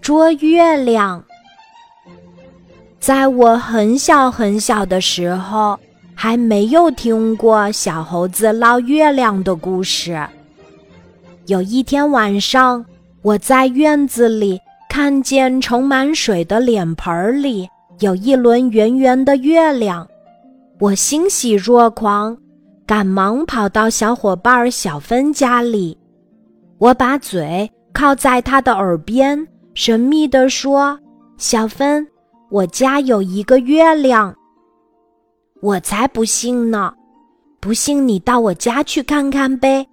捉月亮。在我很小很小的时候，还没有听过小猴子捞月亮的故事。有一天晚上，我在院子里看见盛满水的脸盆里有一轮圆圆的月亮，我欣喜若狂，赶忙跑到小伙伴小芬家里。我把嘴靠在他的耳边，神秘地说：“小芬，我家有一个月亮。”我才不信呢！不信你到我家去看看呗。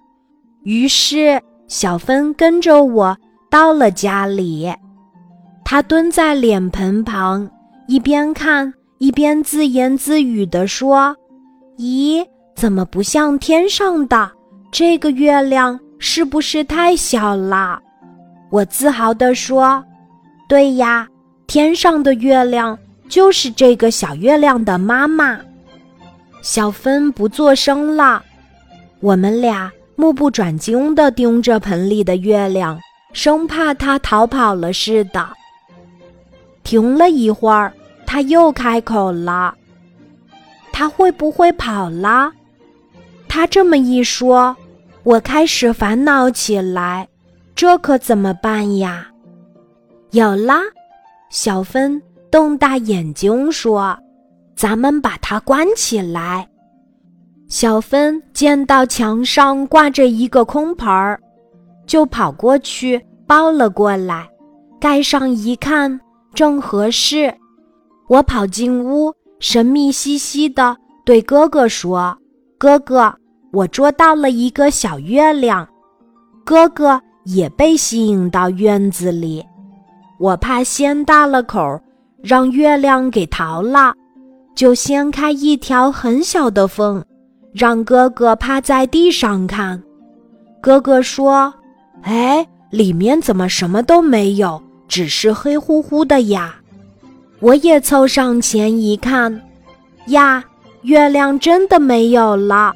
于是小芬跟着我到了家里，她蹲在脸盆旁，一边看一边自言自语地说：“咦，怎么不像天上的这个月亮？是不是太小了？”我自豪地说：“对呀，天上的月亮就是这个小月亮的妈妈。”小芬不作声了，我们俩目不转睛地盯着盆里的月亮，生怕它逃跑了似的。停了一会儿，他又开口了：“他会不会跑了？”他这么一说，我开始烦恼起来，这可怎么办呀？有啦，小芬瞪大眼睛说。咱们把它关起来。小芬见到墙上挂着一个空盆儿，就跑过去抱了过来，盖上一看，正合适。我跑进屋，神秘兮兮的对哥哥说：“哥哥，我捉到了一个小月亮。”哥哥也被吸引到院子里，我怕掀大了口，让月亮给逃了。就掀开一条很小的缝，让哥哥趴在地上看。哥哥说：“哎，里面怎么什么都没有，只是黑乎乎的呀？”我也凑上前一看，呀，月亮真的没有了。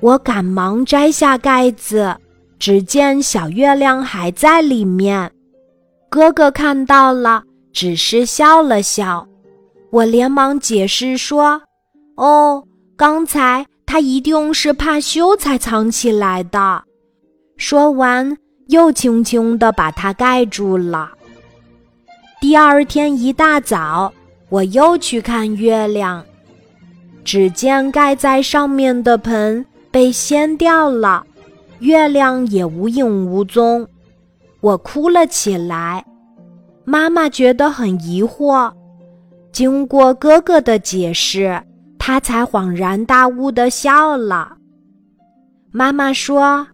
我赶忙摘下盖子，只见小月亮还在里面。哥哥看到了，只是笑了笑。我连忙解释说：“哦，刚才他一定是怕羞才藏起来的。”说完，又轻轻地把它盖住了。第二天一大早，我又去看月亮，只见盖在上面的盆被掀掉了，月亮也无影无踪。我哭了起来，妈妈觉得很疑惑。经过哥哥的解释，他才恍然大悟的笑了。妈妈说：“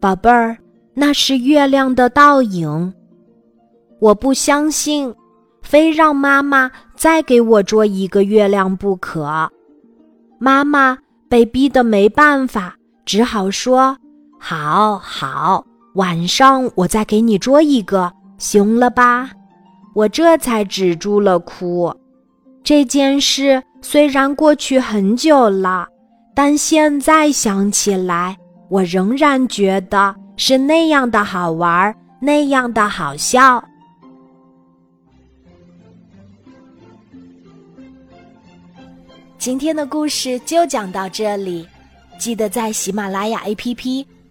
宝贝儿，那是月亮的倒影。”我不相信，非让妈妈再给我捉一个月亮不可。妈妈被逼得没办法，只好说：“好好，晚上我再给你捉一个，行了吧？”我这才止住了哭。这件事虽然过去很久了，但现在想起来，我仍然觉得是那样的好玩，那样的好笑。今天的故事就讲到这里，记得在喜马拉雅 APP